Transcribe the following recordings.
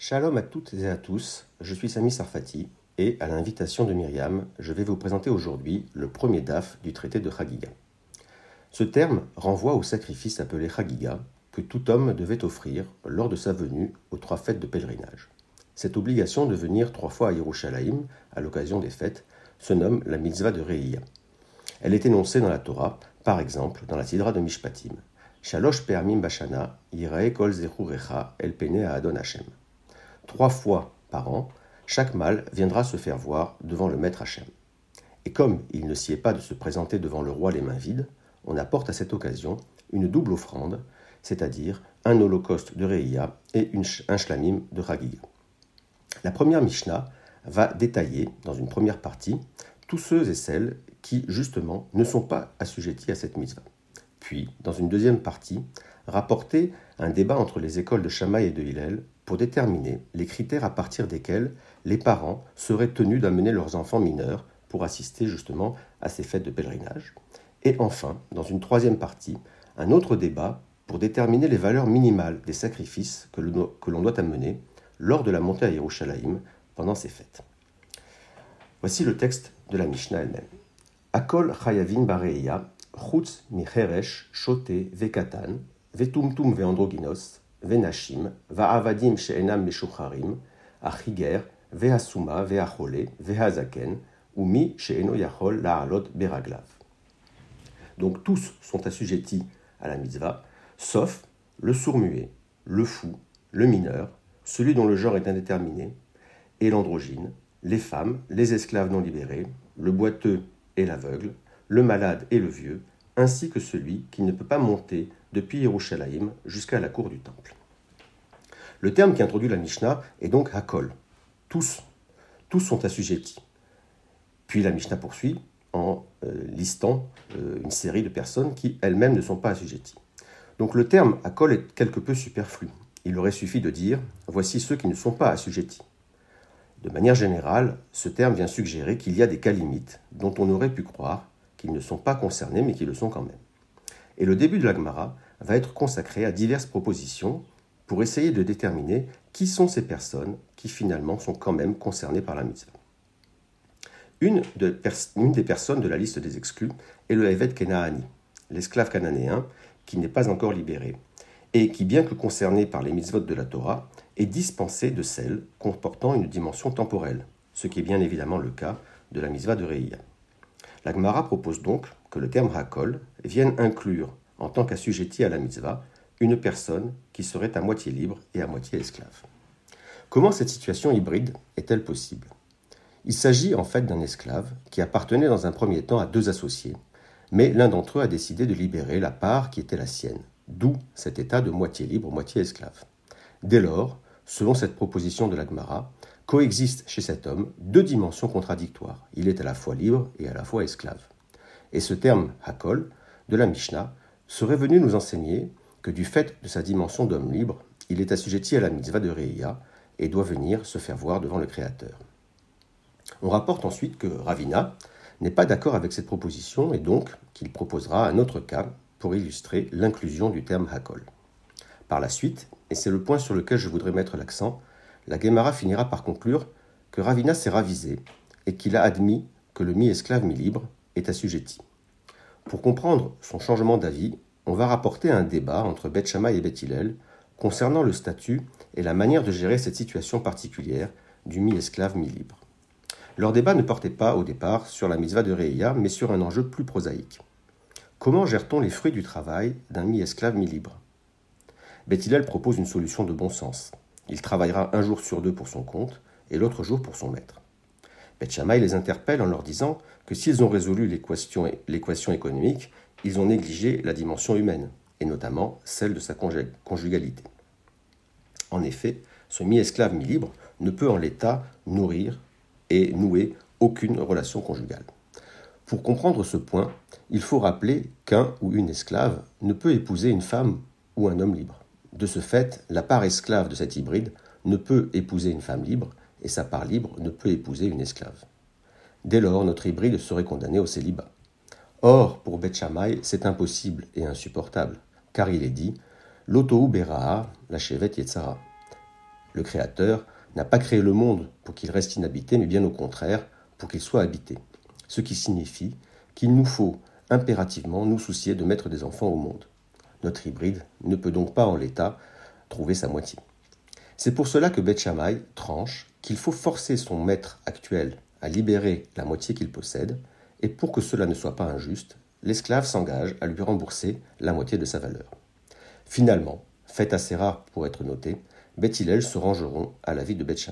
Shalom à toutes et à tous, je suis Sami Sarfati et à l'invitation de Myriam, je vais vous présenter aujourd'hui le premier daf du traité de Chagiga. Ce terme renvoie au sacrifice appelé Chagiga que tout homme devait offrir lors de sa venue aux trois fêtes de pèlerinage. Cette obligation de venir trois fois à Yerushalayim à l'occasion des fêtes se nomme la mitzvah de Reïa. Elle est énoncée dans la Torah, par exemple dans la Sidra de Mishpatim. Shalosh permim bashana, irae kol zechurecha el pene Adon Hashem. Trois fois par an, chaque mâle viendra se faire voir devant le maître Hachem. Et comme il ne s'y est pas de se présenter devant le roi les mains vides, on apporte à cette occasion une double offrande, c'est-à-dire un holocauste de Reïa et un shlamim de Chagiga. La première Mishnah va détailler, dans une première partie, tous ceux et celles qui, justement, ne sont pas assujettis à cette mitzvah. Puis, dans une deuxième partie, rapporter un débat entre les écoles de Shammai et de Hillel pour déterminer les critères à partir desquels les parents seraient tenus d'amener leurs enfants mineurs pour assister justement à ces fêtes de pèlerinage. Et enfin, dans une troisième partie, un autre débat pour déterminer les valeurs minimales des sacrifices que l'on doit amener lors de la montée à Yerushalayim pendant ces fêtes. Voici le texte de la Mishnah elle-même. Akol chayavin chutz micheresh, shote, vekatan, vetumtum veandroginos, venashim, va'avadim she'enam meshucharim, achiger, ve'asuma, ve'achole, ve'azaken, umi she'eno yachol la'alot beraglav. Donc tous sont assujettis à la mitzvah, sauf le sourd-muet, le fou, le mineur, celui dont le genre est indéterminé, et l'androgyne, les femmes, les esclaves non libérés, le boiteux et l'aveugle, le malade et le vieux, ainsi que celui qui ne peut pas monter depuis Yerushalayim jusqu'à la cour du temple. Le terme qui introduit la Mishnah est donc Hakol. Tous, tous sont assujettis. Puis la Mishnah poursuit en euh, listant euh, une série de personnes qui elles-mêmes ne sont pas assujetties. Donc le terme Hakol est quelque peu superflu. Il aurait suffi de dire voici ceux qui ne sont pas assujettis. De manière générale, ce terme vient suggérer qu'il y a des cas limites dont on aurait pu croire qu'ils ne sont pas concernés mais qui le sont quand même. Et le début de l'Agmara va être consacré à diverses propositions pour essayer de déterminer qui sont ces personnes qui finalement sont quand même concernées par la mitzvah. Une, des personnes de la liste des exclus est le Evet Kenaani, l'esclave cananéen qui n'est pas encore libéré, et qui, bien que concerné par les mitzvot de la Torah, est dispensé de celles comportant une dimension temporelle, ce qui est bien évidemment le cas de la mitzvah de Reïa. La Gemara propose donc que le terme Hakol vienne inclure, en tant qu'assujetti à la mitzvah, une personne qui serait à moitié libre et à moitié esclave. Comment cette situation hybride est-elle possible? Il s'agit en fait d'un esclave qui appartenait dans un premier temps à deux associés, mais l'un d'entre eux a décidé de libérer la part qui était la sienne, d'où cet état de moitié libre, moitié esclave. Dès lors, selon cette proposition de l'Agmara, coexistent chez cet homme deux dimensions contradictoires. Il est à la fois libre et à la fois esclave. Et ce terme Hakol de la Mishnah serait venu nous enseigner que du fait de sa dimension d'homme libre, il est assujetti à la mitzvah de Reïa et doit venir se faire voir devant le Créateur. On rapporte ensuite que Ravina n'est pas d'accord avec cette proposition et donc qu'il proposera un autre cas pour illustrer l'inclusion du terme Hakol. Par la suite, et c'est le point sur lequel je voudrais mettre l'accent, la Gemara finira par conclure que Ravina s'est ravisé et qu'il a admis que le mi-esclave mi-libre est assujetti. Pour comprendre son changement d'avis, on va rapporter un débat entre Beth et Beth concernant le statut et la manière de gérer cette situation particulière du mi-esclave mi-libre. Leur débat ne portait pas au départ sur la mitzvah de Reïa, mais sur un enjeu plus prosaïque. Comment gère-t-on les fruits du travail d'un mi-esclave mi-libre? Beth propose une solution de bon sens. Il travaillera un jour sur deux pour son compte et l'autre jour pour son maître. Beth les interpelle en leur disant que s'ils ont résolu l'équation économique, ils ont négligé la dimension humaine, et notamment celle de sa conjugalité. En effet, ce mi-esclave mi-libre ne peut en l'état nourrir et nouer aucune relation conjugale. Pour comprendre ce point, il faut rappeler qu'un ou une esclave ne peut épouser une femme ou un homme libre. De ce fait, la part esclave de cet hybride ne peut épouser une femme libre et sa part libre ne peut épouser une esclave. Dès lors, notre hybride serait condamné au célibat. Or, pour Beth c'est impossible et insupportable, car il est dit Lotohu Bera'a, la chevet Yetzara. Le Créateur n'a pas créé le monde pour qu'il reste inhabité, mais bien au contraire, pour qu'il soit habité. Ce qui signifie qu'il nous faut impérativement nous soucier de mettre des enfants au monde. Notre hybride ne peut donc pas en l'état trouver sa moitié. C'est pour cela que Beth tranche qu'il faut forcer son maître actuel à libérer la moitié qu'il possède, et pour que cela ne soit pas injuste, l'esclave s'engage à lui rembourser la moitié de sa valeur. Finalement, fait assez rare pour être noté, Beth se rangeront à la vie de Beth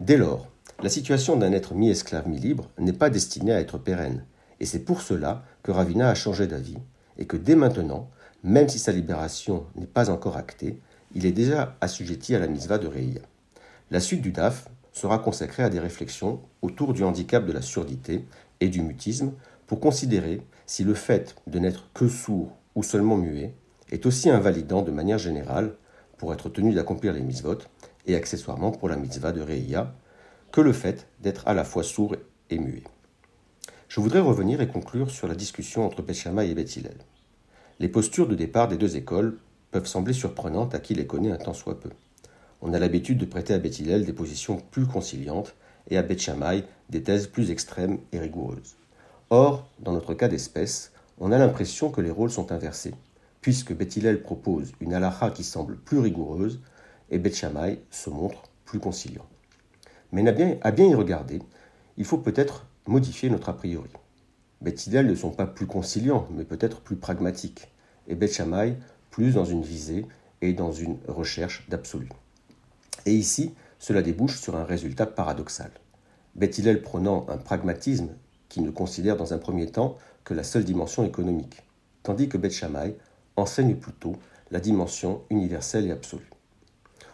Dès lors, la situation d'un être mi-esclave, mi-libre n'est pas destinée à être pérenne, et c'est pour cela que Ravina a changé d'avis, et que dès maintenant, même si sa libération n'est pas encore actée, il est déjà assujetti à la mitzvah de Reïa. La suite du DAF sera consacrée à des réflexions autour du handicap de la surdité et du mutisme pour considérer si le fait de n'être que sourd ou seulement muet est aussi invalidant de manière générale pour être tenu d'accomplir les mitzvot et accessoirement pour la mitzvah de Reïa que le fait d'être à la fois sourd et muet. Je voudrais revenir et conclure sur la discussion entre Béchama et Beth Les postures de départ des deux écoles peuvent sembler surprenantes à qui les connaît un tant soit peu. On a l'habitude de prêter à Beth des positions plus conciliantes et à Beth des thèses plus extrêmes et rigoureuses. Or, dans notre cas d'espèce, on a l'impression que les rôles sont inversés, puisque Beth propose une halakha qui semble plus rigoureuse et Beth se montre plus conciliant. Mais à bien y regarder, il faut peut-être modifier notre a priori. Beth ne sont pas plus conciliants, mais peut-être plus pragmatiques, et Beth plus dans une visée et dans une recherche d'absolu. Et ici, cela débouche sur un résultat paradoxal. Beth prenant un pragmatisme qui ne considère dans un premier temps que la seule dimension économique, tandis que Beth enseigne plutôt la dimension universelle et absolue.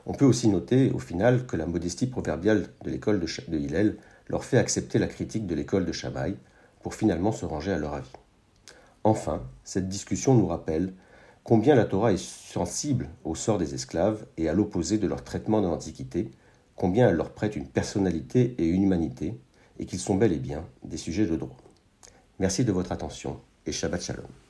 On peut aussi noter au final que la modestie proverbiale de l'école de, de Hillel leur fait accepter la critique de l'école de Shammai pour finalement se ranger à leur avis. Enfin, cette discussion nous rappelle combien la Torah est sensible au sort des esclaves et à l'opposé de leur traitement dans l'Antiquité, combien elle leur prête une personnalité et une humanité, et qu'ils sont bel et bien des sujets de droit. Merci de votre attention et Shabbat Shalom.